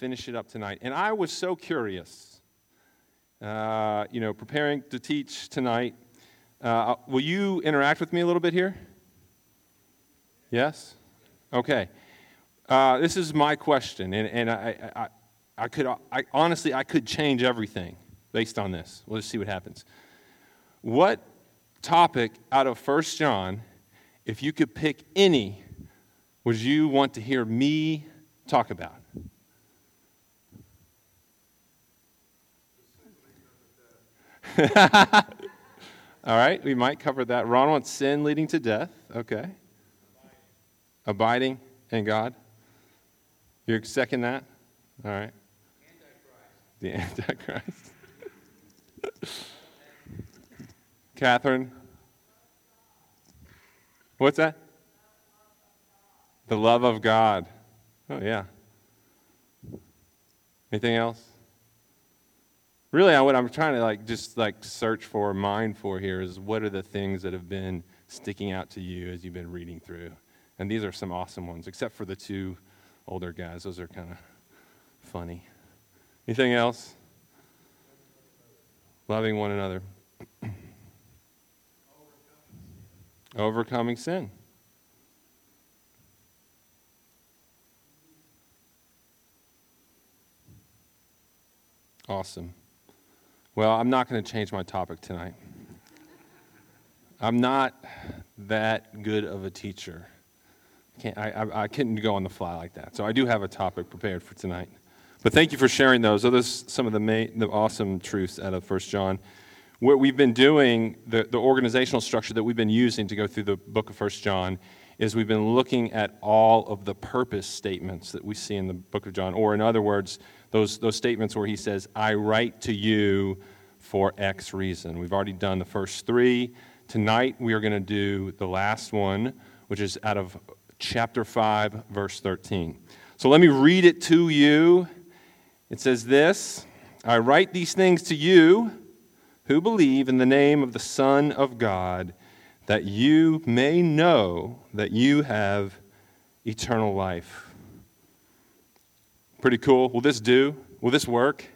finish it up tonight. And I was so curious, uh, you know, preparing to teach tonight. Uh, will you interact with me a little bit here? Yes? Okay. Uh, this is my question, and, and I, I, I could, I, honestly, I could change everything based on this. We'll just see what happens. What topic out of First John, if you could pick any, would you want to hear me talk about? All right, we might cover that. Ron wants sin leading to death. Okay. Abiding in God. You're second that? All right. The Antichrist. Catherine? What's that? The love of God. Oh, yeah. Anything else? Really, what I'm trying to like just like search for, mind for here is what are the things that have been sticking out to you as you've been reading through? And these are some awesome ones, except for the two older guys. Those are kind of funny. Anything else? Loving one another. Overcoming sin. Awesome. Well, I'm not going to change my topic tonight. I'm not that good of a teacher. Can't, I, I, I couldn't go on the fly like that. So I do have a topic prepared for tonight. But thank you for sharing those. Those are some of the, main, the awesome truths out of 1 John. What we've been doing, the, the organizational structure that we've been using to go through the book of 1 John, is we've been looking at all of the purpose statements that we see in the book of John. Or, in other words, those, those statements where he says, I write to you for X reason. We've already done the first three. Tonight, we are going to do the last one, which is out of chapter 5, verse 13. So let me read it to you. It says this I write these things to you who believe in the name of the Son of God, that you may know that you have eternal life. Pretty cool. Will this do? Will this work?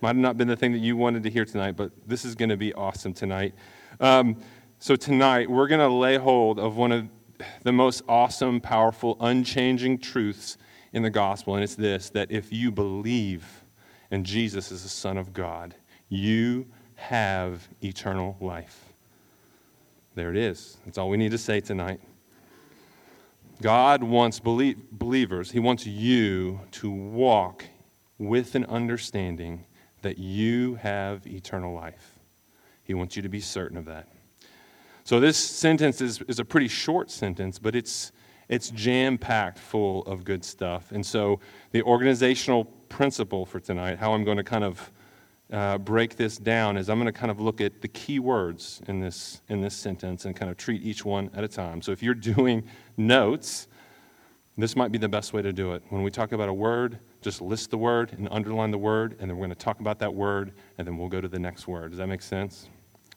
Might have not been the thing that you wanted to hear tonight, but this is going to be awesome tonight. Um, so, tonight, we're going to lay hold of one of the most awesome, powerful, unchanging truths in the gospel, and it's this that if you believe in Jesus as the Son of God, you have eternal life. There it is. That's all we need to say tonight. God wants believers, He wants you to walk with an understanding that you have eternal life. He wants you to be certain of that. So, this sentence is, is a pretty short sentence, but it's, it's jam packed full of good stuff. And so, the organizational principle for tonight, how I'm going to kind of uh, break this down is I'm going to kind of look at the key words in this, in this sentence and kind of treat each one at a time. So if you're doing notes, this might be the best way to do it. When we talk about a word, just list the word and underline the word, and then we're going to talk about that word, and then we'll go to the next word. Does that make sense?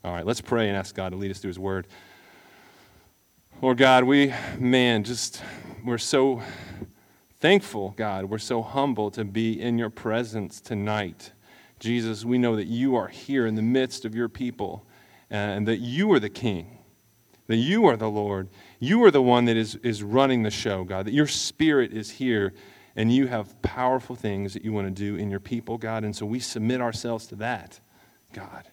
All right, let's pray and ask God to lead us through His word. Lord God, we, man, just, we're so thankful, God. We're so humble to be in your presence tonight. Jesus, we know that you are here in the midst of your people uh, and that you are the king, that you are the Lord. You are the one that is, is running the show, God, that your spirit is here and you have powerful things that you want to do in your people, God. And so we submit ourselves to that, God.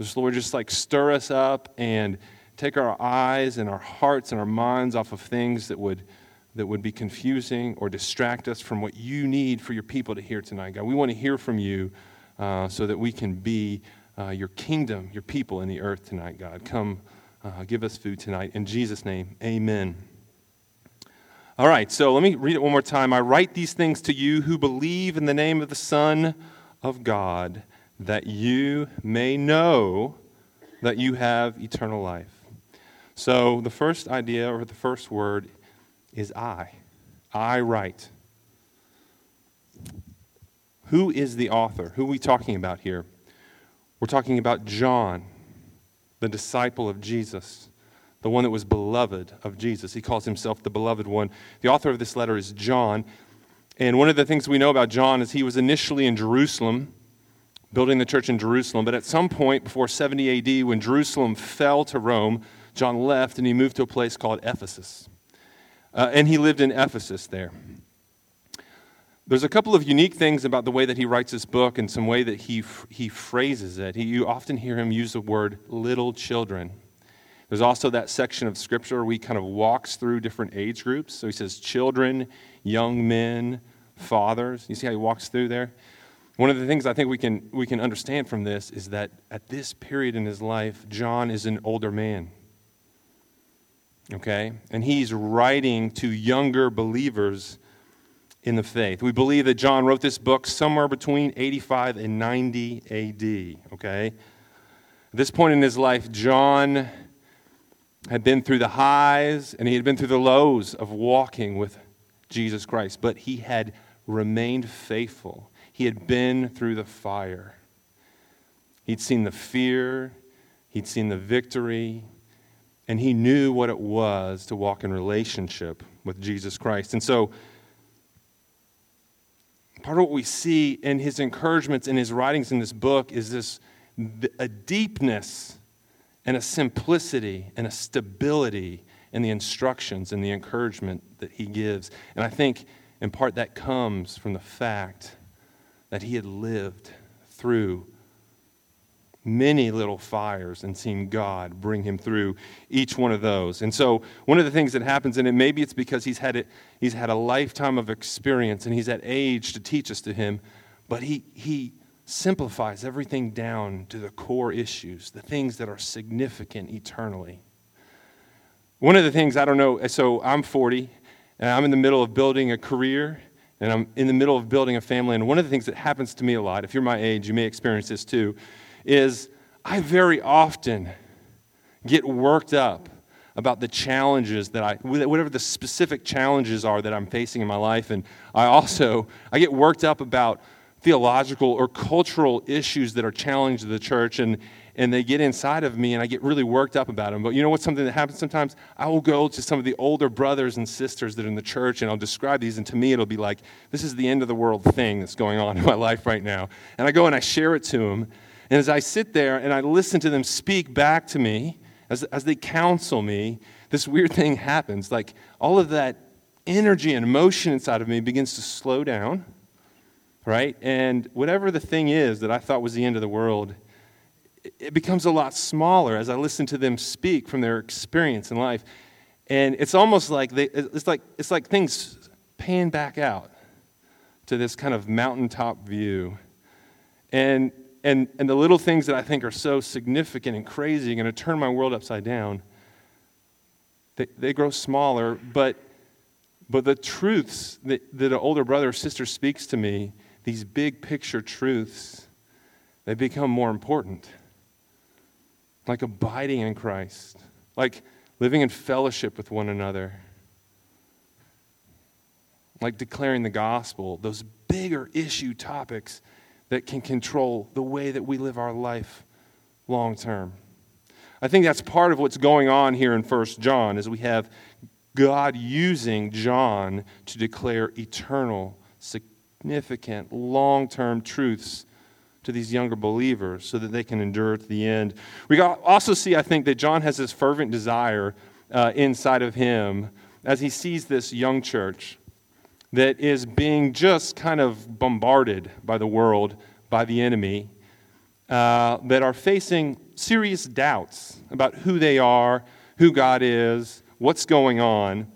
Just, Lord, just like stir us up and take our eyes and our hearts and our minds off of things that would, that would be confusing or distract us from what you need for your people to hear tonight, God. We want to hear from you uh, so that we can be uh, your kingdom, your people in the earth tonight, God. Come uh, give us food tonight. In Jesus' name, amen. All right, so let me read it one more time. I write these things to you who believe in the name of the Son of God, that you may know that you have eternal life. So the first idea or the first word is I. I write. Who is the author? Who are we talking about here? We're talking about John, the disciple of Jesus, the one that was beloved of Jesus. He calls himself the beloved one. The author of this letter is John. And one of the things we know about John is he was initially in Jerusalem, building the church in Jerusalem. But at some point before 70 AD, when Jerusalem fell to Rome, John left and he moved to a place called Ephesus. Uh, and he lived in Ephesus there. There's a couple of unique things about the way that he writes this book and some way that he, he phrases it. He, you often hear him use the word little children. There's also that section of scripture where he kind of walks through different age groups. So he says children, young men, fathers. You see how he walks through there? One of the things I think we can, we can understand from this is that at this period in his life, John is an older man. Okay? And he's writing to younger believers in the faith. We believe that John wrote this book somewhere between 85 and 90 AD, okay? At this point in his life, John had been through the highs and he had been through the lows of walking with Jesus Christ, but he had remained faithful. He had been through the fire. He'd seen the fear, he'd seen the victory, and he knew what it was to walk in relationship with Jesus Christ. And so, part of what we see in his encouragements in his writings in this book is this a deepness and a simplicity and a stability in the instructions and the encouragement that he gives. And I think in part that comes from the fact that he had lived through many little fires and seen God bring him through each one of those. And so, one of the things that happens, and it, maybe it's because he's had, it, he's had a lifetime of experience and he's at age to teach us to him, but he, he simplifies everything down to the core issues, the things that are significant eternally. One of the things, I don't know, so I'm 40, and I'm in the middle of building a career and I'm in the middle of building a family. And one of the things that happens to me a lot, if you're my age, you may experience this too, is I very often get worked up about the challenges that I, whatever the specific challenges are that I'm facing in my life. And I also, I get worked up about theological or cultural issues that are challenging the church. And, and they get inside of me and I get really worked up about them. But you know what's something that happens sometimes? I will go to some of the older brothers and sisters that are in the church and I'll describe these, and to me it'll be like, this is the end of the world thing that's going on in my life right now. And I go and I share it to them, and as I sit there and I listen to them speak back to me, as, as they counsel me, this weird thing happens. Like all of that energy and emotion inside of me begins to slow down, right? And whatever the thing is that I thought was the end of the world, it becomes a lot smaller as I listen to them speak from their experience in life. And it's almost like they, it's like it's like things pan back out to this kind of mountaintop view. And and, and the little things that I think are so significant and crazy are going to turn my world upside down, they, they grow smaller, but, but the truths that, that an older brother or sister speaks to me, these big picture truths, they become more important. Like abiding in Christ, like living in fellowship with one another, like declaring the gospel, those bigger issue topics that can control the way that we live our life long term. I think that's part of what's going on here in 1 John is we have God using John to declare eternal, significant, long-term truths to these younger believers so that they can endure to the end. We also see, I think, that John has this fervent desire uh, inside of him as he sees this young church that is being just kind of bombarded by the world, by the enemy, uh, that are facing serious doubts about who they are, who God is, what's going on.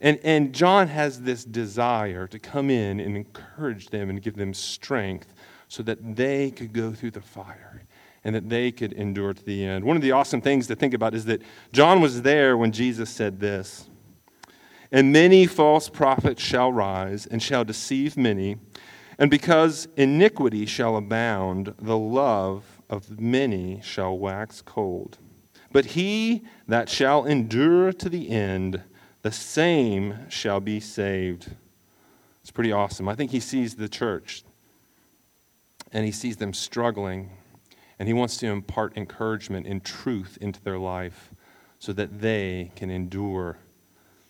And, and John has this desire to come in and encourage them and give them strength so that they could go through the fire and that they could endure to the end. One of the awesome things to think about is that John was there when Jesus said this and many false prophets shall rise and shall deceive many. And because iniquity shall abound, the love of many shall wax cold. But he that shall endure to the end, the same shall be saved. It's pretty awesome. I think he sees the church and he sees them struggling, and he wants to impart encouragement and truth into their life so that they can endure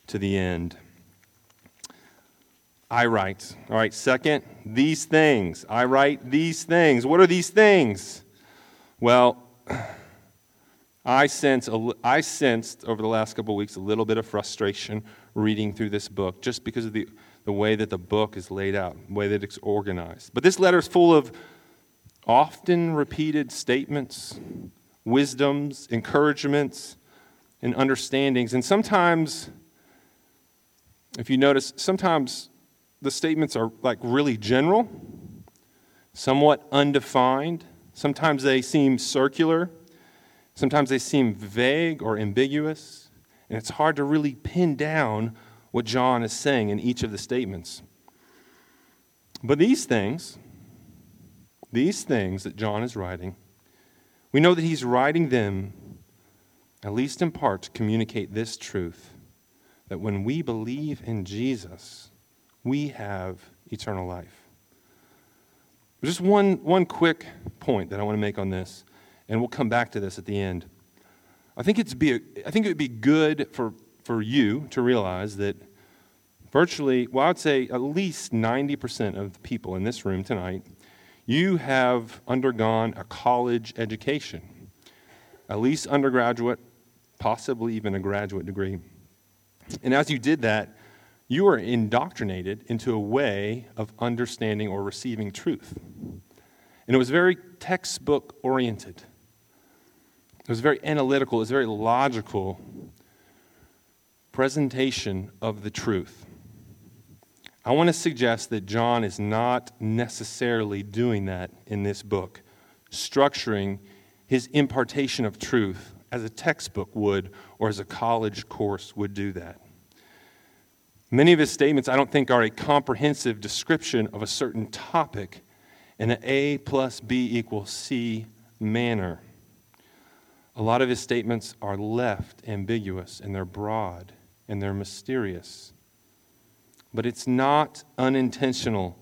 to the end. I write. All right, second, these things. I write these things. What are these things? Well, I, sense I sensed over the last couple weeks a little bit of frustration reading through this book just because of the, the way that the book is laid out, the way that it's organized. But this letter is full of often repeated statements, wisdoms, encouragements, and understandings. And sometimes, if you notice, sometimes the statements are like really general, somewhat undefined. Sometimes they seem circular. Sometimes they seem vague or ambiguous. And it's hard to really pin down what John is saying in each of the statements. But these things, these things that John is writing, we know that he's writing them, at least in part, to communicate this truth that when we believe in Jesus, we have eternal life. Just one, one quick point that I want to make on this, and we'll come back to this at the end. I think, it's be I think it would be good for, for you to realize that virtually, well, I would say at least 90% of the people in this room tonight you have undergone a college education, at least undergraduate, possibly even a graduate degree. And as you did that, you were indoctrinated into a way of understanding or receiving truth. And it was very textbook oriented. It was very analytical, it was very logical presentation of the truth. I want to suggest that John is not necessarily doing that in this book, structuring his impartation of truth as a textbook would or as a college course would do that. Many of his statements, I don't think, are a comprehensive description of a certain topic in an A plus B equals C manner. A lot of his statements are left ambiguous and they're broad and they're mysterious. But it's not unintentional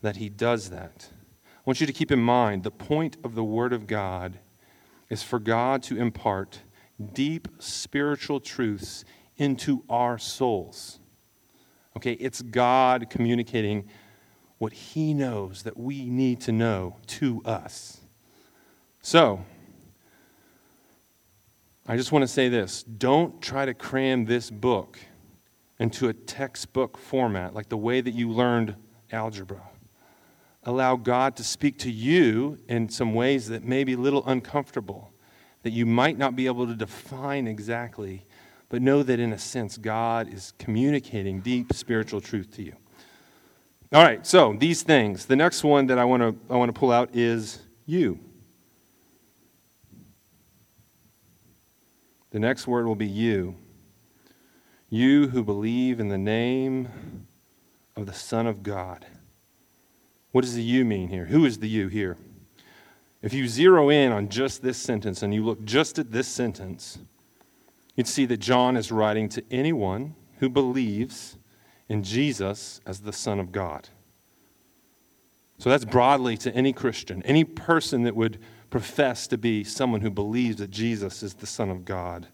that he does that. I want you to keep in mind the point of the Word of God is for God to impart deep spiritual truths into our souls. Okay, it's God communicating what He knows that we need to know to us. So, I just want to say this don't try to cram this book into a textbook format, like the way that you learned algebra. Allow God to speak to you in some ways that may be a little uncomfortable, that you might not be able to define exactly, but know that in a sense, God is communicating deep spiritual truth to you. All right, so these things. The next one that I want to, I want to pull out is you. The next word will be you. You who believe in the name of the Son of God. What does the you mean here? Who is the you here? If you zero in on just this sentence and you look just at this sentence, you'd see that John is writing to anyone who believes in Jesus as the Son of God. So that's broadly to any Christian, any person that would profess to be someone who believes that Jesus is the Son of God.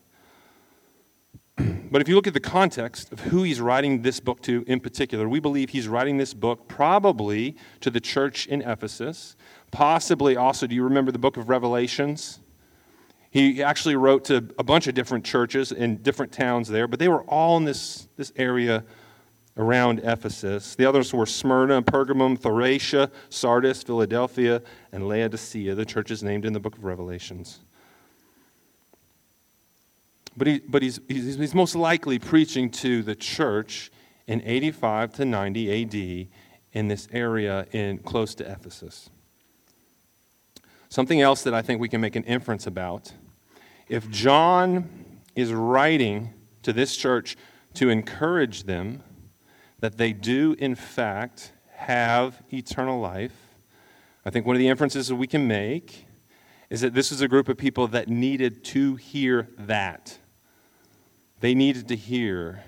But if you look at the context of who he's writing this book to in particular, we believe he's writing this book probably to the church in Ephesus, possibly also, do you remember the book of Revelations? He actually wrote to a bunch of different churches in different towns there, but they were all in this, this area around Ephesus. The others were Smyrna, Pergamum, Thyatira, Sardis, Philadelphia, and Laodicea, the churches named in the book of Revelations. But, he, but he's, he's, he's most likely preaching to the church in 85 to 90 AD in this area in, close to Ephesus. Something else that I think we can make an inference about if John is writing to this church to encourage them that they do, in fact, have eternal life, I think one of the inferences that we can make is that this is a group of people that needed to hear that. They needed to hear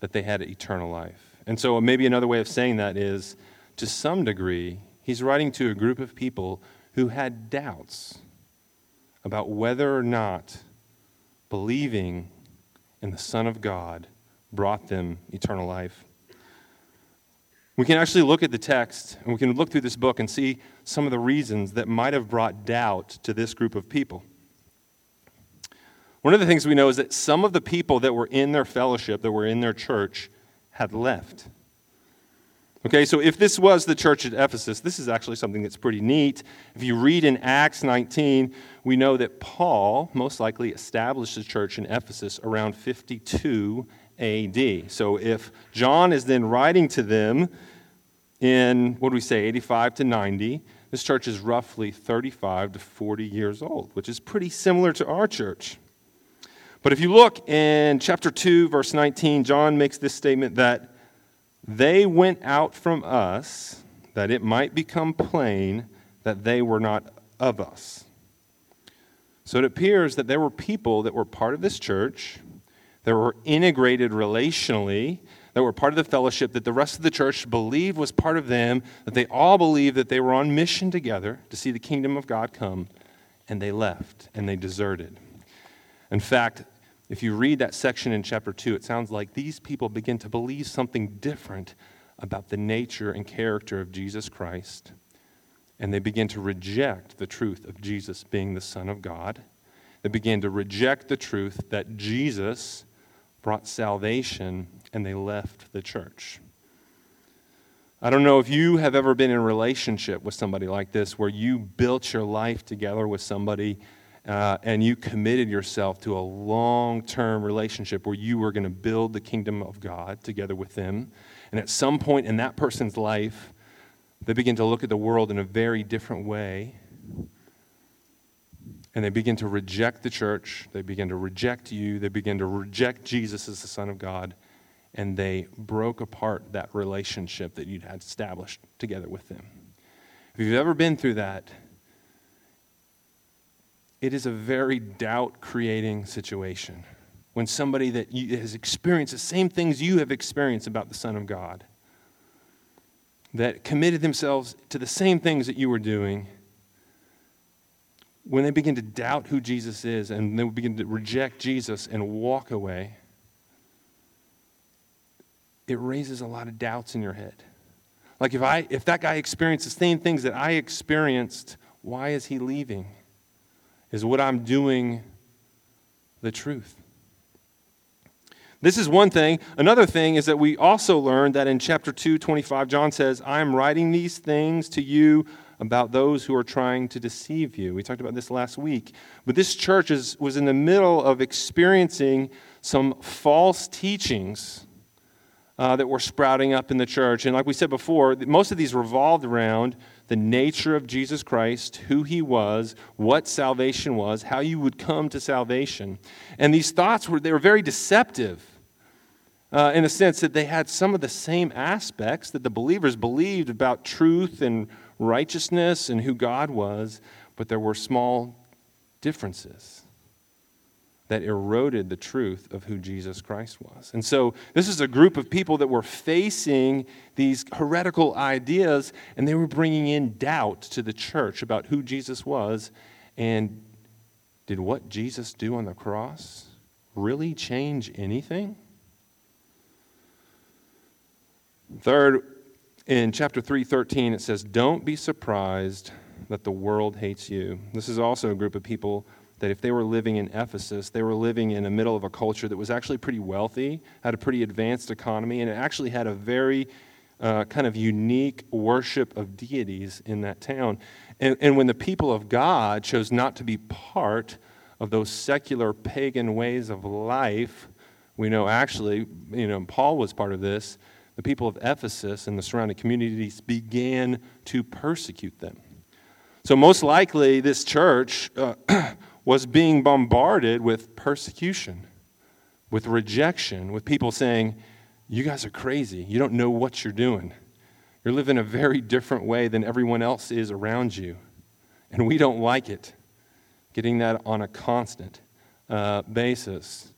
that they had eternal life. And so, maybe another way of saying that is to some degree, he's writing to a group of people who had doubts about whether or not believing in the Son of God brought them eternal life. we can actually look at the text and we can look through this book and see some of the reasons that might have brought doubt to this group of people. One of the things we know is that some of the people that were in their fellowship, that were in their church, had left. Okay, so if this was the church at Ephesus, this is actually something that's pretty neat. If you read in Acts 19, we know that Paul most likely established the church in Ephesus around 52 AD. So if John is then writing to them in, what do we say, 85 to 90, this church is roughly 35 to 40 years old, which is pretty similar to our church. But if you look in chapter 2, verse 19, John makes this statement that they went out from us that it might become plain that they were not of us. So it appears that there were people that were part of this church, that were integrated relationally, that were part of the fellowship, that the rest of the church believed was part of them, that they all believed that they were on mission together to see the kingdom of God come, and they left and they deserted. In fact, if you read that section in chapter 2, it sounds like these people begin to believe something different about the nature and character of Jesus Christ. And they begin to reject the truth of Jesus being the Son of God. They begin to reject the truth that Jesus brought salvation and they left the church. I don't know if you have ever been in a relationship with somebody like this where you built your life together with somebody uh, and you committed yourself to a long term relationship where you were going to build the kingdom of God together with them. And at some point in that person's life, they begin to look at the world in a very different way. And they begin to reject the church. They begin to reject you. They begin to reject Jesus as the Son of God. And they broke apart that relationship that you'd had established together with them. If you've ever been through that, it is a very doubt creating situation. When somebody that has experienced the same things you have experienced about the Son of God, that committed themselves to the same things that you were doing, when they begin to doubt who Jesus is and they begin to reject Jesus and walk away, it raises a lot of doubts in your head. Like if I if that guy experienced the same things that I experienced, why is he leaving? Is what I'm doing the truth? This is one thing. Another thing is that we also learned that in chapter 2, 25, John says, I am writing these things to you about those who are trying to deceive you. We talked about this last week. But this church is, was in the middle of experiencing some false teachings uh, that were sprouting up in the church. And like we said before, most of these revolved around the nature of Jesus Christ, who he was, what salvation was, how you would come to salvation. And these thoughts were they were very deceptive. Uh, in the sense that they had some of the same aspects that the believers believed about truth and righteousness and who God was, but there were small differences that eroded the truth of who Jesus Christ was. And so, this is a group of people that were facing these heretical ideas, and they were bringing in doubt to the church about who Jesus was. And did what Jesus do on the cross really change anything? Third, in chapter 3:13 it says, "Don't be surprised that the world hates you." This is also a group of people that if they were living in Ephesus, they were living in the middle of a culture that was actually pretty wealthy, had a pretty advanced economy, and it actually had a very uh, kind of unique worship of deities in that town. And, and when the people of God chose not to be part of those secular pagan ways of life, we know actually, you know, Paul was part of this. The people of Ephesus and the surrounding communities began to persecute them. So, most likely, this church uh, was being bombarded with persecution, with rejection, with people saying, You guys are crazy. You don't know what you're doing. You're living a very different way than everyone else is around you. And we don't like it. Getting that on a constant uh, basis.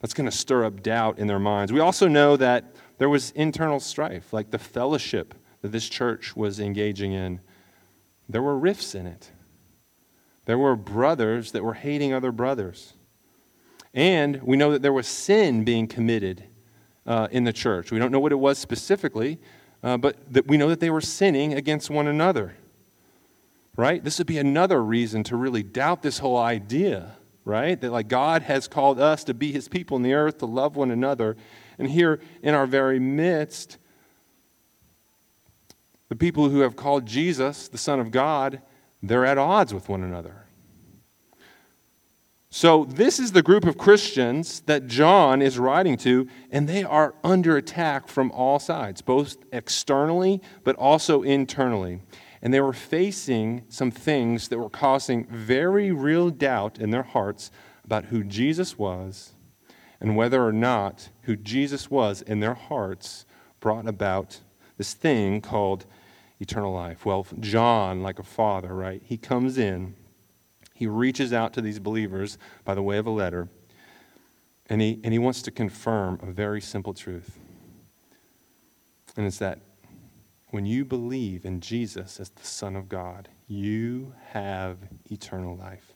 That's going to stir up doubt in their minds. We also know that there was internal strife, like the fellowship that this church was engaging in. There were rifts in it. There were brothers that were hating other brothers. And we know that there was sin being committed uh, in the church. We don't know what it was specifically, uh, but that we know that they were sinning against one another. Right? This would be another reason to really doubt this whole idea, right? That like God has called us to be his people in the earth, to love one another. And here in our very midst, the people who have called Jesus the Son of God, they're at odds with one another. So, this is the group of Christians that John is writing to, and they are under attack from all sides, both externally but also internally. And they were facing some things that were causing very real doubt in their hearts about who Jesus was and whether or not who Jesus was in their hearts brought about this thing called eternal life. Well, John, like a father, right, he comes in he reaches out to these believers by the way of a letter, and he, and he wants to confirm a very simple truth. And it's that when you believe in Jesus as the Son of God, you have eternal life.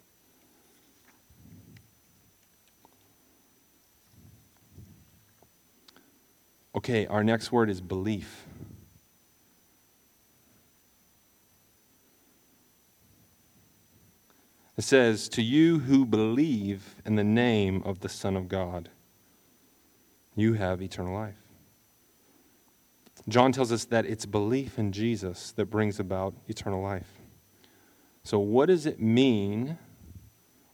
Okay, our next word is belief. It says, To you who believe in the name of the Son of God, you have eternal life. John tells us that it's belief in Jesus that brings about eternal life. So, what does it mean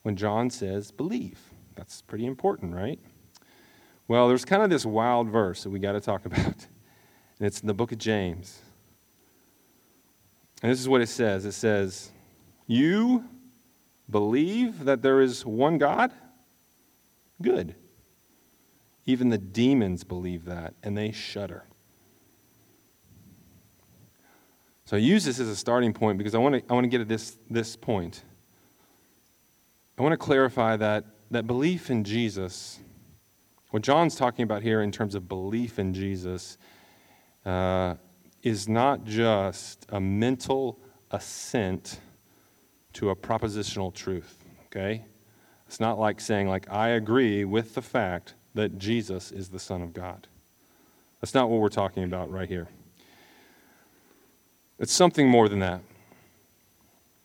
when John says believe? That's pretty important, right? Well, there's kind of this wild verse that we got to talk about, and it's in the book of James. And this is what it says it says, You believe that there is one God? Good. Even the demons believe that, and they shudder. So I use this as a starting point because I want to, I want to get at this, this point. I want to clarify that, that belief in Jesus, what John's talking about here in terms of belief in Jesus, uh, is not just a mental assent to a propositional truth, okay? It's not like saying, like, I agree with the fact that Jesus is the Son of God. That's not what we're talking about right here. It's something more than that.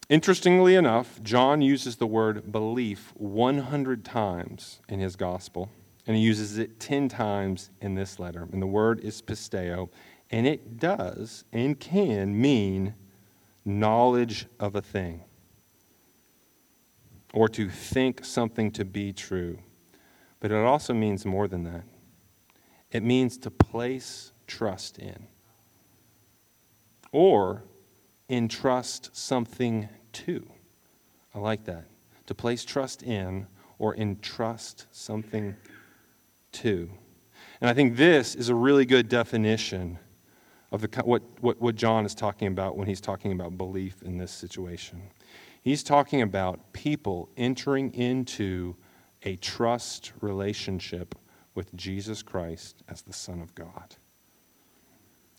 Interestingly enough, John uses the word belief 100 times in his gospel, and he uses it 10 times in this letter. And the word is pisteo, and it does and can mean knowledge of a thing or to think something to be true. But it also means more than that. It means to place trust in or entrust something to. I like that. To place trust in or entrust something to. And I think this is a really good definition of the, what, what, what John is talking about when he's talking about belief in this situation. He's talking about people entering into a trust relationship with Jesus Christ as the Son of God.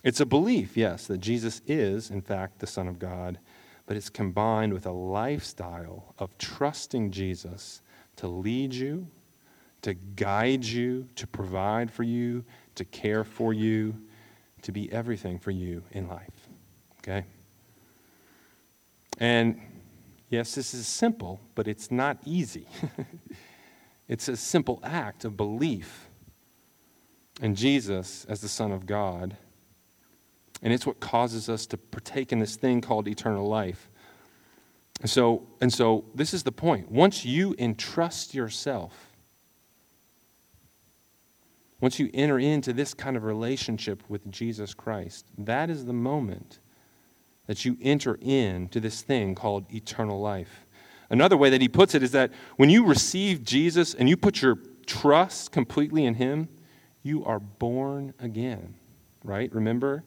It's a belief, yes, that Jesus is, in fact, the Son of God, but it's combined with a lifestyle of trusting Jesus to lead you, to guide you, to provide for you, to care for you, to be everything for you in life. Okay? And Yes, this is simple, but it's not easy. it's a simple act of belief in Jesus as the Son of God. And it's what causes us to partake in this thing called eternal life. And so, and so this is the point. Once you entrust yourself, once you enter into this kind of relationship with Jesus Christ, that is the moment that you enter into this thing called eternal life. Another way that he puts it is that when you receive Jesus and you put your trust completely in him, you are born again, right? Remember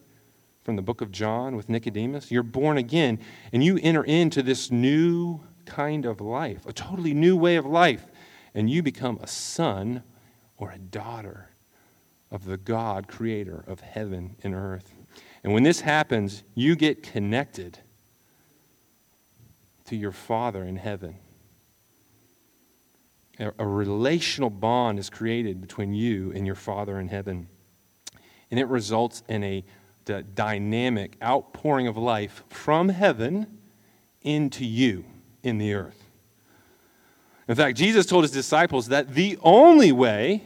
from the book of John with Nicodemus? You're born again and you enter into this new kind of life, a totally new way of life, and you become a son or a daughter of the God, creator of heaven and earth. And when this happens, you get connected to your Father in heaven. A, a relational bond is created between you and your Father in heaven. And it results in a d- dynamic outpouring of life from heaven into you in the earth. In fact, Jesus told his disciples that the only way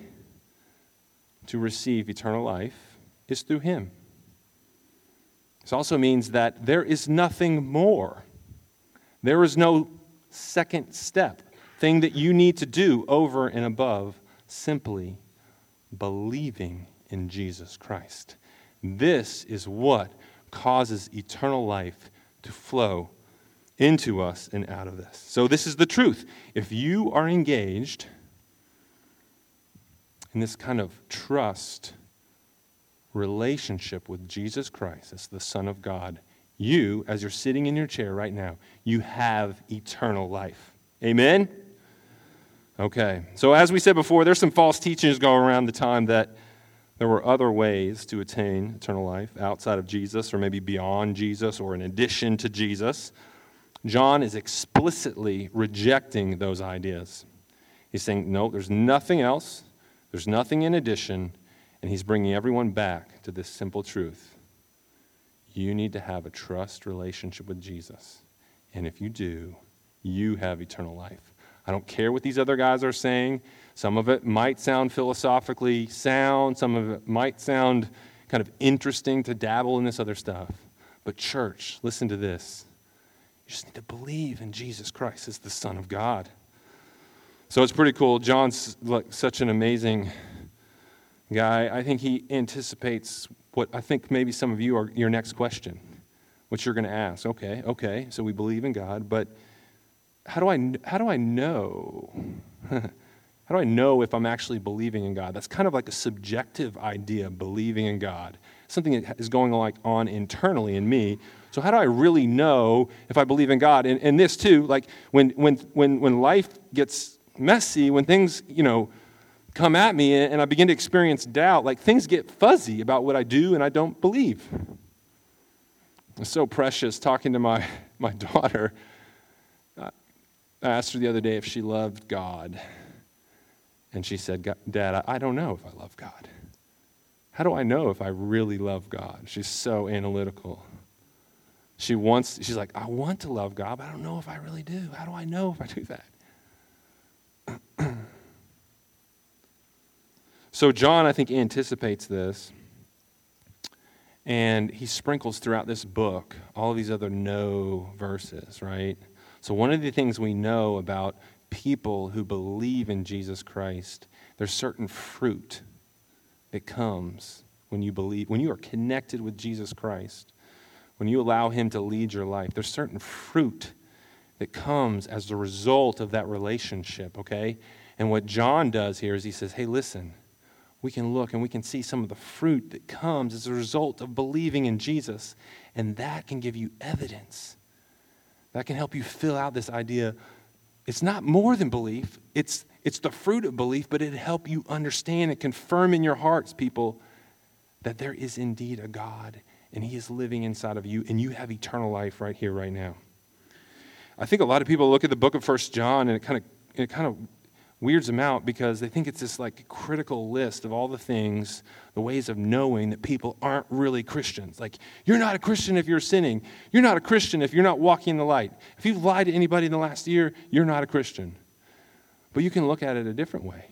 to receive eternal life is through him. This also means that there is nothing more. There is no second step, thing that you need to do over and above simply believing in Jesus Christ. This is what causes eternal life to flow into us and out of this. So, this is the truth. If you are engaged in this kind of trust relationship with Jesus Christ as the Son of God, you, as you're sitting in your chair right now, you have eternal life. Amen? Okay. So, as we said before, there's some false teachings going around the time that there were other ways to attain eternal life outside of Jesus, or maybe beyond Jesus, or in addition to Jesus. John is explicitly rejecting those ideas. He's saying, no, there's nothing else, there's nothing in addition, and he's bringing everyone back to this simple truth. You need to have a trust relationship with Jesus. And if you do, you have eternal life. I don't care what these other guys are saying. Some of it might sound philosophically sound, some of it might sound kind of interesting to dabble in this other stuff. But, church, listen to this. You just need to believe in Jesus Christ as the Son of God. So it's pretty cool. John's like such an amazing guy. I think he anticipates what I think maybe some of you are your next question, what you're going to ask. Okay, okay, so we believe in God, but how do I, how do I know? How do I know if I'm actually believing in God? That's kind of like a subjective idea, believing in God. Something that is going like on internally in me. So how do I really know if I believe in God? And, and this too, like when, when, when, when life gets messy, when things, you know, come at me and I begin to experience doubt, like things get fuzzy about what I do and I don't believe. It's so precious talking to my, my daughter. I asked her the other day if she loved God. And she said, Dad, I don't know if I love God. How do I know if I really love God? She's so analytical. She wants, she's like, I want to love God, but I don't know if I really do. How do I know if I do that? so, John, I think, anticipates this. And he sprinkles throughout this book all of these other know verses, right? So, one of the things we know about people who believe in Jesus Christ, there's certain fruit that comes when you believe, when you are connected with Jesus Christ, when you allow Him to lead your life. There's certain fruit that comes as a result of that relationship, okay? And what John does here is he says, hey, listen, we can look and we can see some of the fruit that comes as a result of believing in Jesus. And that can give you evidence. That can help you fill out this idea it's not more than belief, it's, it's the fruit of belief, but it help you understand and confirm in your hearts, people, that there is indeed a God and He is living inside of you, and you have eternal life right here, right now. I think a lot of people look at the book of First John and it kind of it kind of weirds them out because they think it's this like critical list of all the things, the ways of knowing that people aren't really Christians. Like, you're not a Christian if you're sinning. You're not a Christian if you're not walking in the light. If you've lied to anybody in the last year, you're not a Christian. But you can look at it a different way.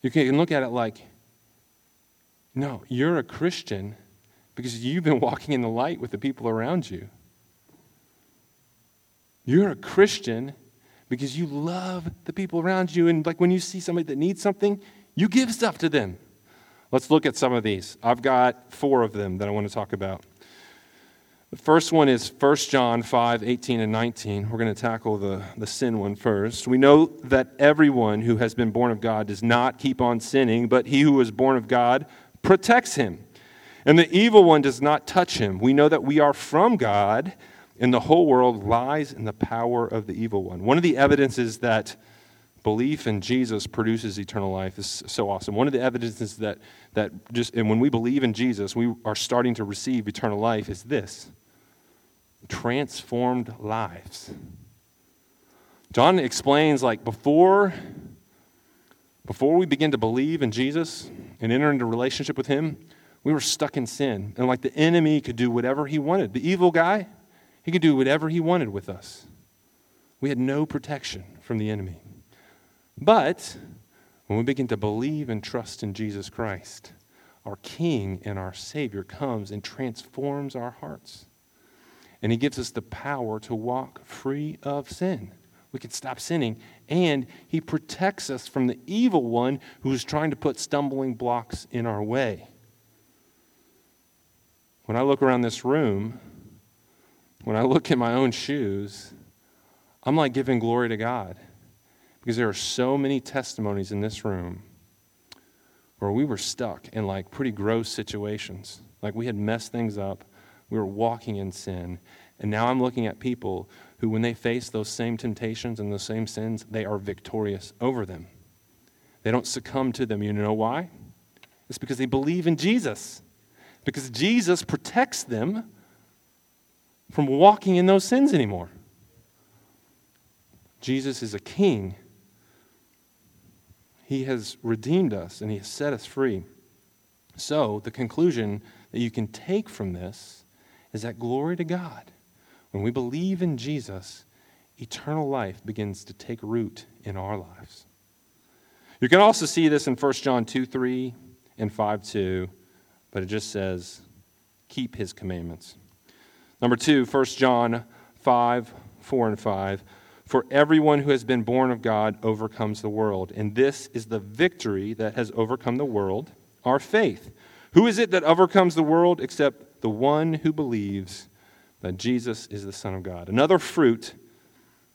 You can look at it like, no, you're a Christian because you've been walking in the light with the people around you. You're a Christian because you love the people around you. And like when you see somebody that needs something, you give stuff to them. Let's look at some of these. I've got four of them that I want to talk about. The first one is 1 John 5 18 and 19. We're going to tackle the, the sin one first. We know that everyone who has been born of God does not keep on sinning, but he who is born of God protects him. And the evil one does not touch him. We know that we are from God and the whole world lies in the power of the evil one. One of the evidences that belief in Jesus produces eternal life is so awesome. One of the evidences that, that just, and when we believe in Jesus, we are starting to receive eternal life is this transformed lives. John explains like before before we begin to believe in Jesus and enter into relationship with him, We were stuck in sin. And like the enemy could do whatever he wanted. The evil guy, he could do whatever he wanted with us. We had no protection from the enemy. But when we begin to believe and trust in Jesus Christ, our King and our Savior comes and transforms our hearts. And He gives us the power to walk free of sin. We can stop sinning, and He protects us from the evil one who is trying to put stumbling blocks in our way. When I look around this room, when I look at my own shoes, I'm like giving glory to God because there are so many testimonies in this room where we were stuck in like pretty gross situations. Like we had messed things up, we were walking in sin. And now I'm looking at people who, when they face those same temptations and those same sins, they are victorious over them. They don't succumb to them. You know why? It's because they believe in Jesus. Because Jesus protects them from walking in those sins anymore. Jesus is a king he has redeemed us and He has set us free. So, the conclusion that you can take from this is that glory to God. When we believe in Jesus, eternal life begins to take root in our lives. You can also see this in 1 John 2 3 and 5 2, but it just says, keep his commandments. Number two, 1 John 5 4 and 5. For everyone who has been born of God overcomes the world. And this is the victory that has overcome the world, our faith. Who is it that overcomes the world except the one who believes that Jesus is the Son of God? Another fruit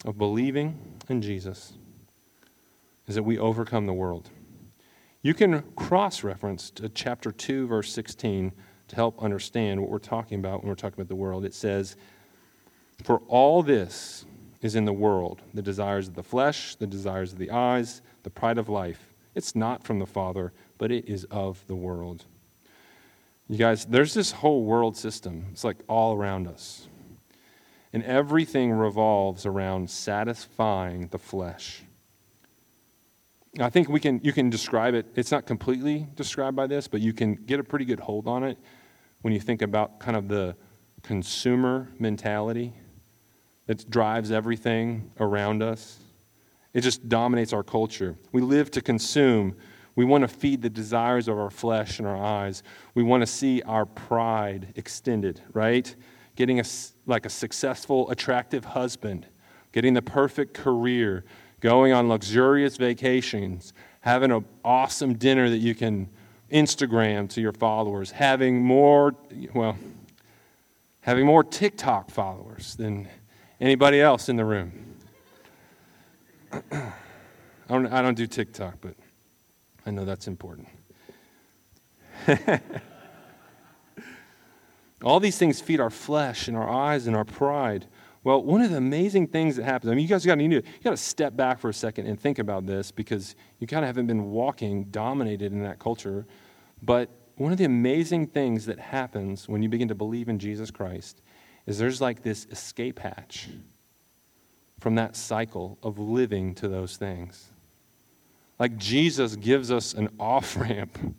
of believing in Jesus is that we overcome the world. You can cross reference to chapter 2, verse 16 to help understand what we're talking about when we're talking about the world. It says, For all this, is in the world the desires of the flesh, the desires of the eyes, the pride of life. It's not from the Father, but it is of the world. You guys, there's this whole world system. It's like all around us. And everything revolves around satisfying the flesh. I think we can, you can describe it. It's not completely described by this, but you can get a pretty good hold on it when you think about kind of the consumer mentality that drives everything around us. It just dominates our culture. We live to consume. We want to feed the desires of our flesh and our eyes. We want to see our pride extended, right? Getting a, like a successful, attractive husband, getting the perfect career, going on luxurious vacations, having an awesome dinner that you can Instagram to your followers, having more, well, having more TikTok followers than Anybody else in the room? I don't, I don't do TikTok, but I know that's important. All these things feed our flesh and our eyes and our pride. Well, one of the amazing things that happens, I mean, you guys got to, you got to step back for a second and think about this because you kind of haven't been walking dominated in that culture. But one of the amazing things that happens when you begin to believe in Jesus Christ is there's like this escape hatch from that cycle of living to those things. Like Jesus gives us an off ramp. You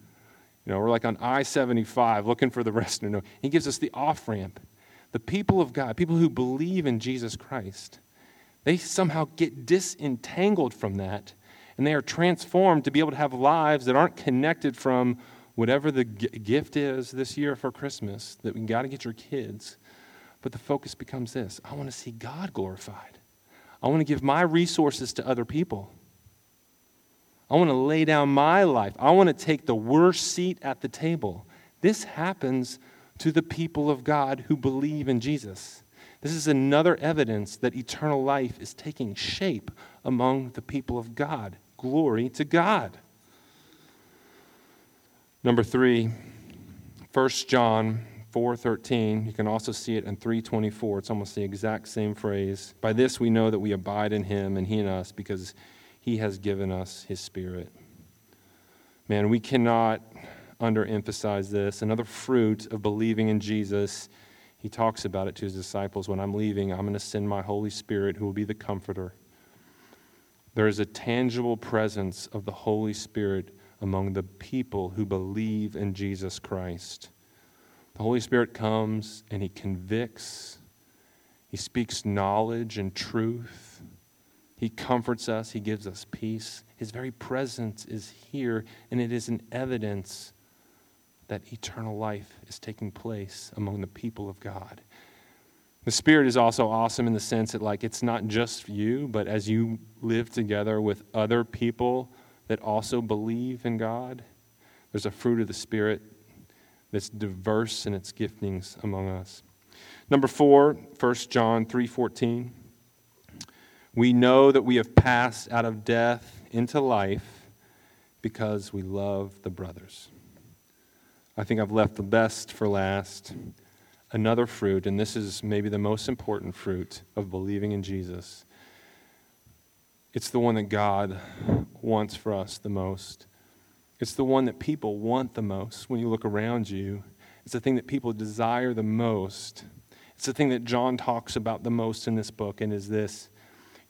know, we're like on I 75 looking for the rest of the He gives us the off ramp. The people of God, people who believe in Jesus Christ, they somehow get disentangled from that and they are transformed to be able to have lives that aren't connected from whatever the g- gift is this year for Christmas that we got to get your kids but the focus becomes this I want to see God glorified. I want to give my resources to other people. I want to lay down my life. I want to take the worst seat at the table. This happens to the people of God who believe in Jesus. This is another evidence that eternal life is taking shape among the people of God. Glory to God. Number three, 1 John 4:13. You can also see it in 3:24. It's almost the exact same phrase. By this we know that we abide in him and he in us because he has given us his spirit. Man, we cannot underemphasize this. Another fruit of believing in Jesus, he talks about it to his disciples when I'm leaving, I'm going to send my Holy Spirit who will be the comforter. There is a tangible presence of the Holy Spirit among the people who believe in Jesus Christ. The Holy Spirit comes and He convicts, He speaks knowledge and truth. He comforts us, He gives us peace. His very presence is here, and it is an evidence that eternal life is taking place among the people of God. The Spirit is also awesome in the sense that, like, it's not just you, but as you live together with other people that also believe in God, there's a fruit of the Spirit that's diverse in its giftings among us. Number four, 1 John 3.14. We know that we have passed out of death into life because we love the brothers. I think I've left the best for last. Another fruit, and this is maybe the most important fruit of believing in Jesus. It's the one that God wants for us the most. It's the one that people want the most when you look around you. It's the thing that people desire the most. It's the thing that John talks about the most in this book, and is this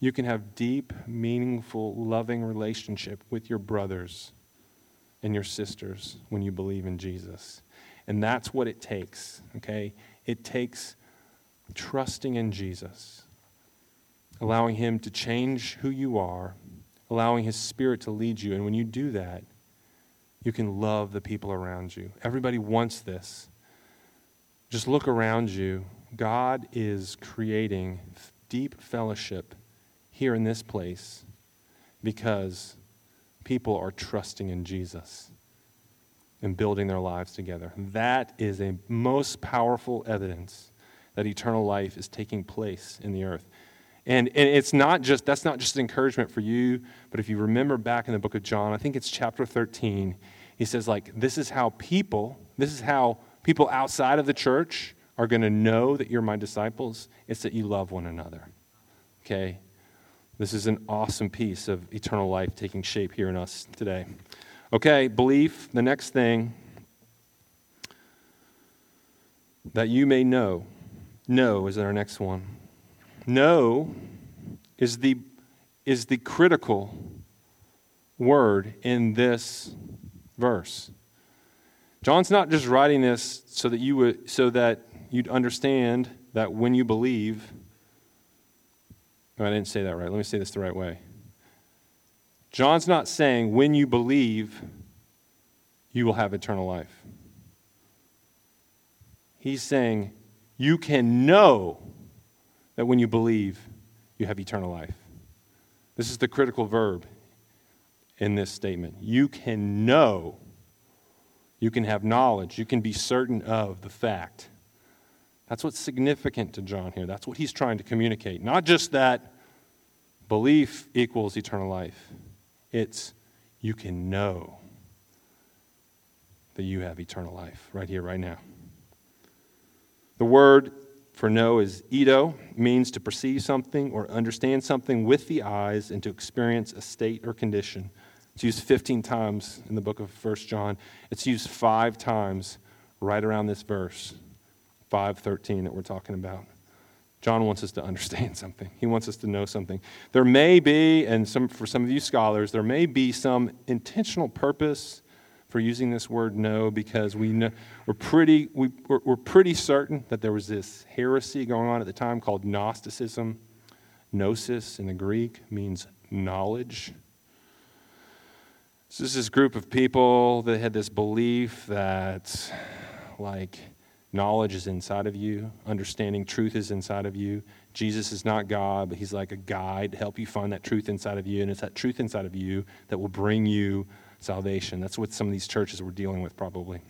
you can have deep, meaningful, loving relationship with your brothers and your sisters when you believe in Jesus. And that's what it takes, okay? It takes trusting in Jesus, allowing Him to change who you are, allowing His Spirit to lead you. And when you do that, you can love the people around you. Everybody wants this. Just look around you. God is creating deep fellowship here in this place because people are trusting in Jesus and building their lives together. That is a most powerful evidence that eternal life is taking place in the earth. And, and it's not just, that's not just encouragement for you, but if you remember back in the book of John, I think it's chapter 13, he says, like, this is how people, this is how people outside of the church are going to know that you're my disciples. It's that you love one another. Okay? This is an awesome piece of eternal life taking shape here in us today. Okay, belief, the next thing that you may know. Know is our next one. Know is the, is the critical word in this verse. John's not just writing this so that you would so that you'd understand that when you believe Oh, I didn't say that right. Let me say this the right way. John's not saying when you believe, you will have eternal life. He's saying you can know that when you believe, you have eternal life. This is the critical verb in this statement. You can know, you can have knowledge, you can be certain of the fact that's what's significant to John here. That's what he's trying to communicate. Not just that belief equals eternal life, it's you can know that you have eternal life right here, right now. The word for know is eido, means to perceive something or understand something with the eyes and to experience a state or condition. It's used 15 times in the book of 1 John. It's used five times right around this verse 5:13 that we're talking about. John wants us to understand something. He wants us to know something. There may be, and some, for some of you scholars, there may be some intentional purpose for using this word know because we know, we're, pretty, we, we're, we're pretty certain that there was this heresy going on at the time called Gnosticism. Gnosis in the Greek means knowledge. So this is this group of people that had this belief that, like, Knowledge is inside of you. Understanding truth is inside of you. Jesus is not God, but He's like a guide to help you find that truth inside of you. And it's that truth inside of you that will bring you salvation. That's what some of these churches were dealing with, probably.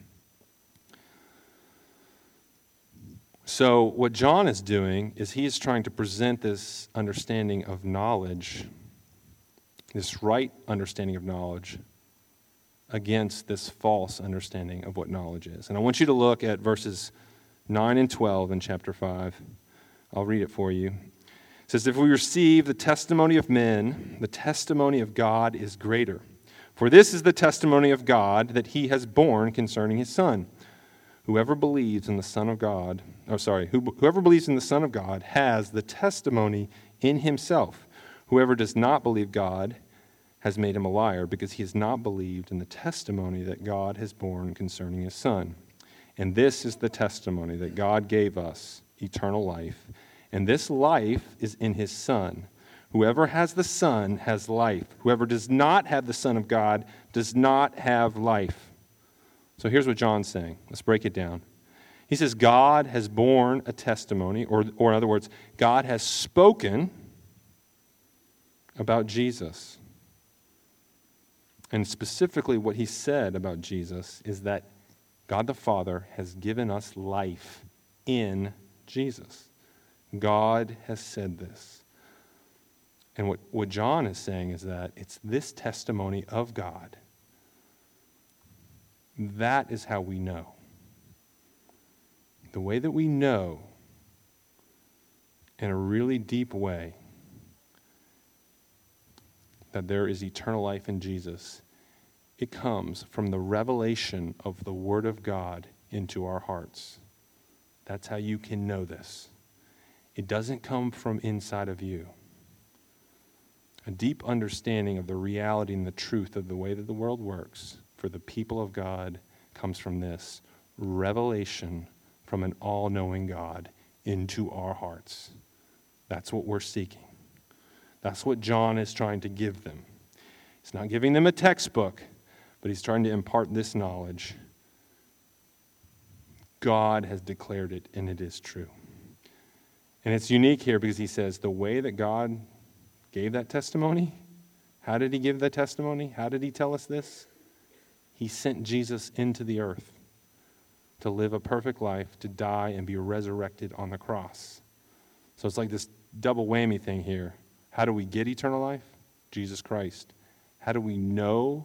So, what John is doing is he is trying to present this understanding of knowledge, this right understanding of knowledge, against this false understanding of what knowledge is. And I want you to look at verses 9 and 12 in chapter 5. I'll read it for you. It says, If we receive the testimony of men, the testimony of God is greater. For this is the testimony of God that he has borne concerning his Son. Whoever believes in the Son of God, oh, sorry, whoever believes in the Son of God has the testimony in himself. Whoever does not believe God has made him a liar because he has not believed in the testimony that God has borne concerning his Son. And this is the testimony that God gave us eternal life. And this life is in his Son. Whoever has the Son has life. Whoever does not have the Son of God does not have life. So here's what John's saying. Let's break it down. He says, God has borne a testimony, or, or in other words, God has spoken about Jesus. And specifically, what he said about Jesus is that God the Father has given us life in Jesus. God has said this. And what, what John is saying is that it's this testimony of God. That is how we know. The way that we know in a really deep way that there is eternal life in Jesus, it comes from the revelation of the Word of God into our hearts. That's how you can know this. It doesn't come from inside of you. A deep understanding of the reality and the truth of the way that the world works for the people of God comes from this revelation from an all knowing God into our hearts. That's what we're seeking. That's what John is trying to give them. He's not giving them a textbook, but he's trying to impart this knowledge. God has declared it, and it is true. And it's unique here because he says the way that God gave that testimony, how did he give the testimony? How did he tell us this? He sent Jesus into the earth to live a perfect life, to die and be resurrected on the cross. So it's like this double whammy thing here. How do we get eternal life? Jesus Christ. How do we know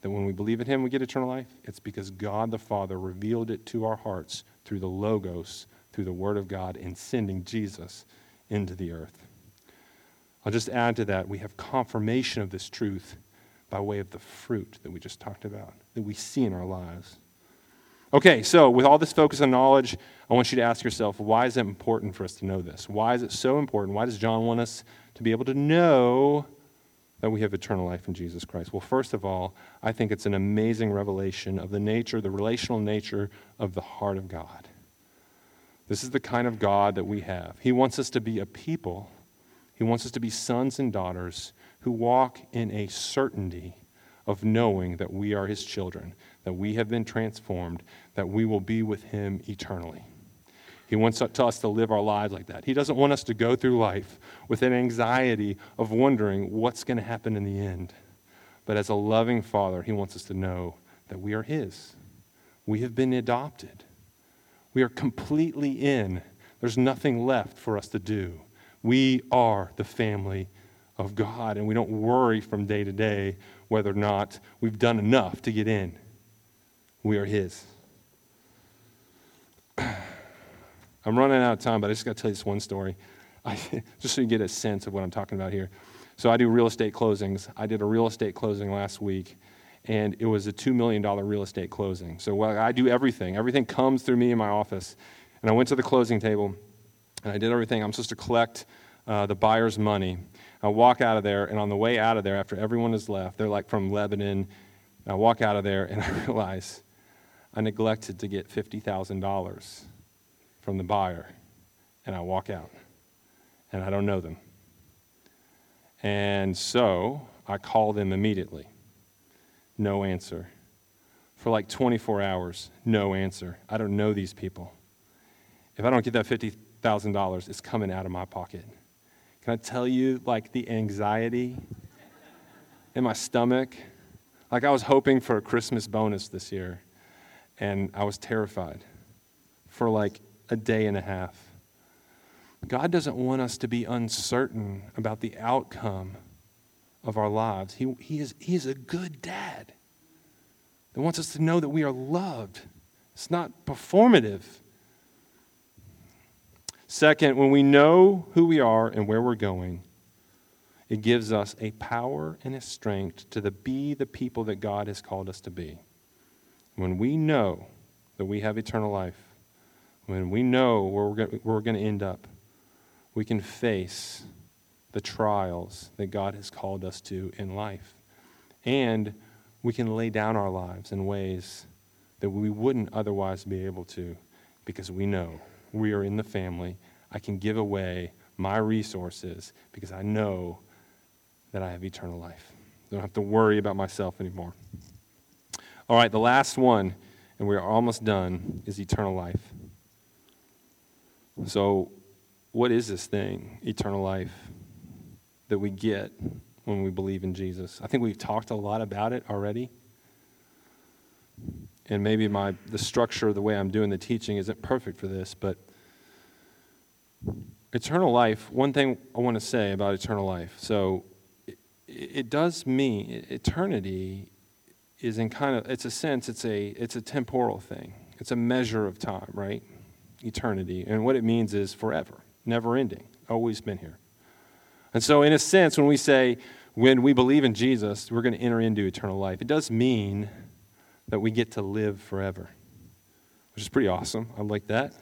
that when we believe in Him we get eternal life? It's because God the Father revealed it to our hearts through the Logos, through the Word of God, in sending Jesus into the earth. I'll just add to that we have confirmation of this truth by way of the fruit that we just talked about, that we see in our lives. Okay, so with all this focus on knowledge, I want you to ask yourself why is it important for us to know this? Why is it so important? Why does John want us to be able to know that we have eternal life in Jesus Christ? Well, first of all, I think it's an amazing revelation of the nature, the relational nature of the heart of God. This is the kind of God that we have. He wants us to be a people, He wants us to be sons and daughters who walk in a certainty of knowing that we are His children, that we have been transformed, that we will be with Him eternally. He wants us to live our lives like that. He doesn't want us to go through life with an anxiety of wondering what's going to happen in the end. But as a loving father, he wants us to know that we are his. We have been adopted. We are completely in. There's nothing left for us to do. We are the family of God, and we don't worry from day to day whether or not we've done enough to get in. We are his. I'm running out of time, but I just got to tell you this one story, I, just so you get a sense of what I'm talking about here. So I do real estate closings. I did a real estate closing last week, and it was a $2 million real estate closing. So I do everything. Everything comes through me in my office. And I went to the closing table, and I did everything. I'm supposed to collect uh, the buyer's money. I walk out of there, and on the way out of there, after everyone has left, they're like from Lebanon. I walk out of there, and I realize I neglected to get $50,000 from the buyer, and I walk out, and I don't know them. And so I call them immediately. No answer. For like 24 hours, no answer. I don't know these people. If I don't get that $50,000, it's coming out of my pocket. Can I tell you, like, the anxiety in my stomach? Like, I was hoping for a Christmas bonus this year, and I was terrified for like a day and a half. God doesn't want us to be uncertain about the outcome of our lives. He, he, is, he is a good dad that wants us to know that we are loved. It's not performative. Second, when we know who we are and where we're going, it gives us a power and a strength to the, be the people that God has called us to be. When we know that we have eternal life, when we know where we're going, to end up, we can face the trials that God has called us to in life. And we can lay down our lives in ways that we wouldn't otherwise be able to because we know we are in the family. I can give away my resources because I know that I have eternal life. I don't have to worry about myself anymore. All right, the last one, and we're almost done, is eternal life. So, what is this thing, eternal life, that we get when we believe in Jesus? I think we've talked a lot about it already. And maybe my the structure, of the way I'm doing the teaching isn't perfect for this, but eternal life, one thing I want to say about eternal life. So it, it does mean eternity is in kind of it's a sense it's a it's a temporal thing. It's a measure of time, right? Eternity. And what it means is forever, never ending, always been here. And so in a sense when we say when we believe in Jesus, we're going to enter into eternal life. It does mean that we get to live forever, which is pretty awesome. I like that.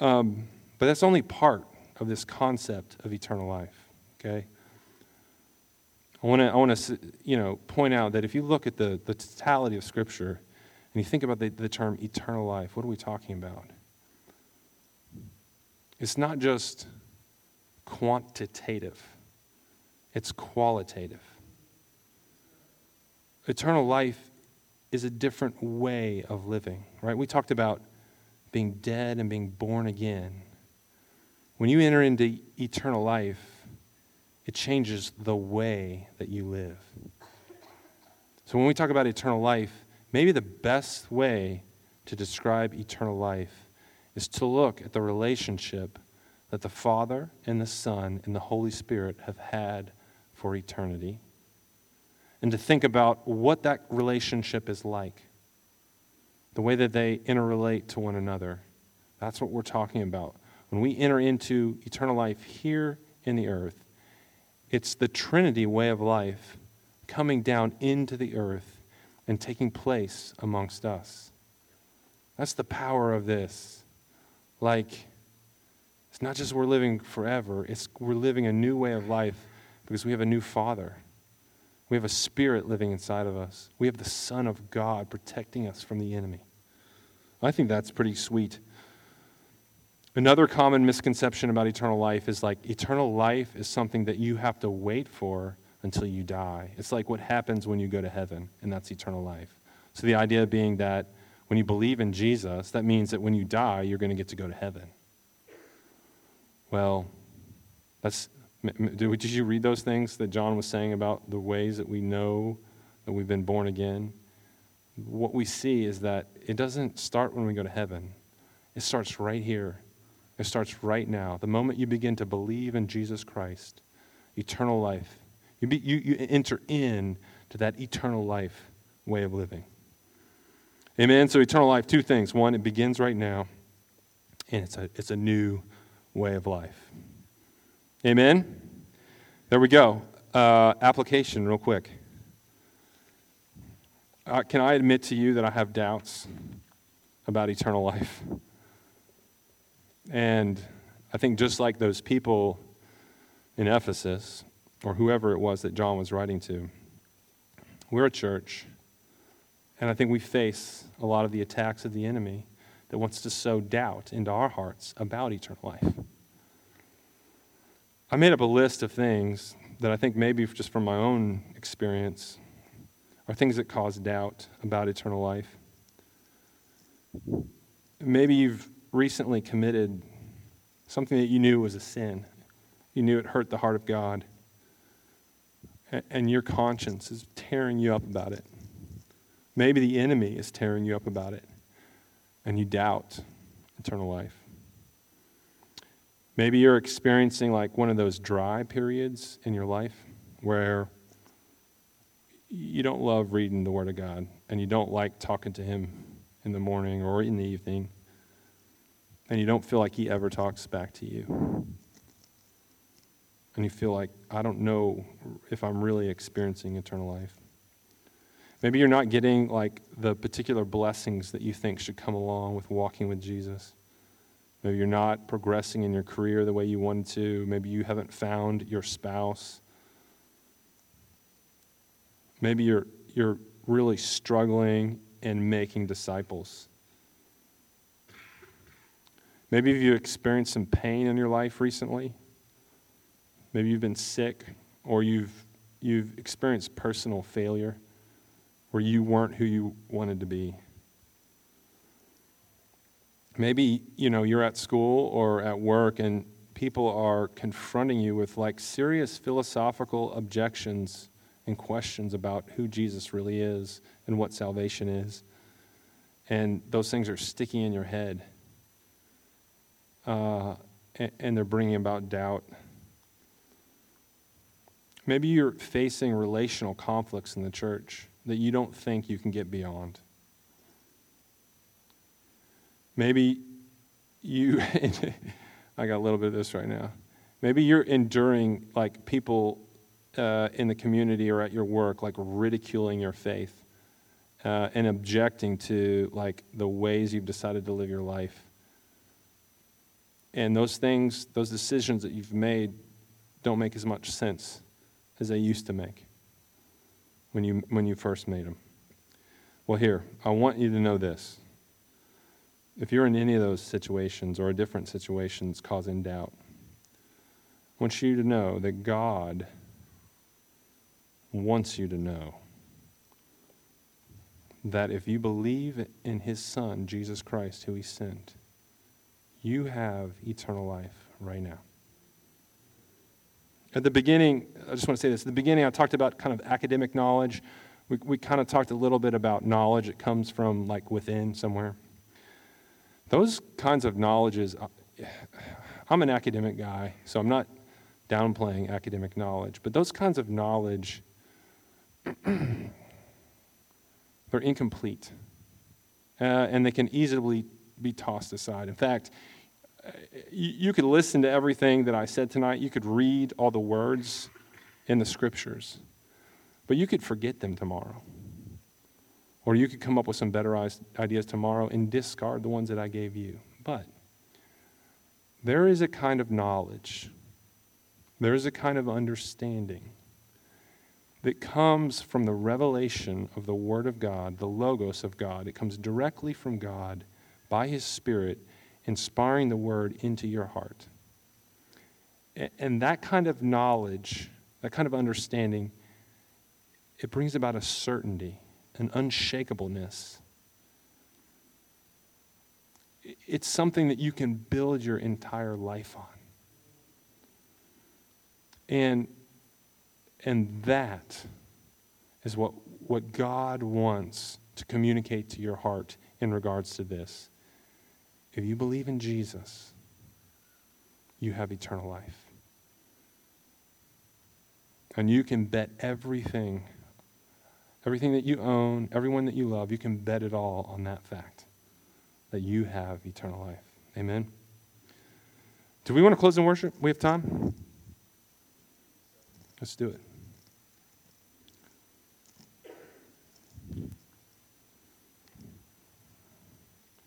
Um, but that's only part of this concept of eternal life, okay? I want to, I you know, point out that if you look at the, the totality of Scripture and you think about the, the term eternal life, what are we talking about? It's not just quantitative, it's qualitative. Eternal life is a different way of living, right? We talked about being dead and being born again. When you enter into eternal life, it changes the way that you live. So when we talk about eternal life, maybe the best way to describe eternal life is to look at the relationship that the Father and the Son and the Holy Spirit have had for eternity and to think about what that relationship is like, the way that they interrelate to one another. That's what we're talking about. When we enter into eternal life here in the earth, it's the Trinity way of life coming down into the earth and taking place amongst us. That's the power of this. Like, it's not just we're living forever, it's we're living a new way of life because we have a new Father. We have a spirit living inside of us. We have the Son of God protecting us from the enemy. I think that's pretty sweet. Another common misconception about eternal life is like eternal life is something that you have to wait for until you die. It's like what happens when you go to heaven, and that's eternal life. So the idea being that when you believe in Jesus, that means that when you die, you're going to get to go to heaven. Well, that's did you read those things that John was saying about the ways that we know that we've been born again? What we see is that it doesn't start when we go to heaven. It starts right here it starts right now. The moment you begin to believe in Jesus Christ, eternal life, you, be, you, you enter in to that eternal life way of living. Amen. So, eternal life, two things. One, it begins right now, and it's a, it's a new way of life. Amen. There we go. Uh, application, real quick. Uh, can I admit to you that I have doubts about eternal life? And I think just like those people in Ephesus, or whoever it was that John was writing to, we're a church, and I think we face a lot of the attacks of the enemy that wants to sow doubt into our hearts about eternal life. I made up a list of things that I think maybe just from my own experience are things that cause doubt about eternal life. Maybe you've recently committed something that you knew was a sin. You knew it hurt the heart of God. And your conscience is tearing you up about it. Maybe the enemy is tearing you up about it. And you doubt eternal life. Maybe you're experiencing like one of those dry periods in your life where you don't love reading the Word of God and you don't like talking to Him in the morning or in the evening and you don't feel like he ever talks back to you. And you feel like, I don't know if I'm really experiencing eternal life. Maybe you're not getting like the particular blessings that you think should come along with walking with Jesus. Maybe you're not progressing in your career the way you wanted to. Maybe you haven't found your spouse. Maybe you're, you're really struggling in making disciples. Maybe you've experienced some pain in your life recently. Maybe you've been sick or you've, you've experienced personal failure where you weren't who you wanted to be. Maybe, you know, you're at school or at work and people are confronting you with like serious philosophical objections and questions about who Jesus really is and what salvation is. And those things are sticking in your head. Uh, and, and they're bringing about doubt. Maybe you're facing relational conflicts in the church that you don't think you can get beyond. Maybe you, I got a little bit of this right now. Maybe you're enduring like people uh, in the community or at your work, like ridiculing your faith uh, and objecting to like the ways you've decided to live your life. And those things, those decisions that you've made, don't make as much sense as they used to make when you, when you first made them. Well, here, I want you to know this. If you're in any of those situations or different situations causing doubt, I want you to know that God wants you to know that if you believe in his Son, Jesus Christ, who he sent, you have eternal life right now. At the beginning, I just want to say this. At the beginning, I talked about kind of academic knowledge. We, we kind of talked a little bit about knowledge that comes from like within somewhere. Those kinds of knowledges, uh, I'm an academic guy, so I'm not downplaying academic knowledge, but those kinds of knowledge, they're incomplete. Uh, and they can easily be tossed aside. In fact, you could listen to everything that I said tonight. You could read all the words in the scriptures, but you could forget them tomorrow. Or you could come up with some better ideas tomorrow and discard the ones that I gave you. But there is a kind of knowledge, there is a kind of understanding that comes from the revelation of the Word of God, the Logos of God. It comes directly from God by His Spirit inspiring the word into your heart. And that kind of knowledge, that kind of understanding, it brings about a certainty, an unshakableness. It's something that you can build your entire life on. And, and that is what, what God wants to communicate to your heart in regards to this. If you believe in Jesus, you have eternal life. And you can bet everything, everything that you own, everyone that you love, you can bet it all on that fact that you have eternal life. Amen. Do we want to close in worship? We have time? Let's do it.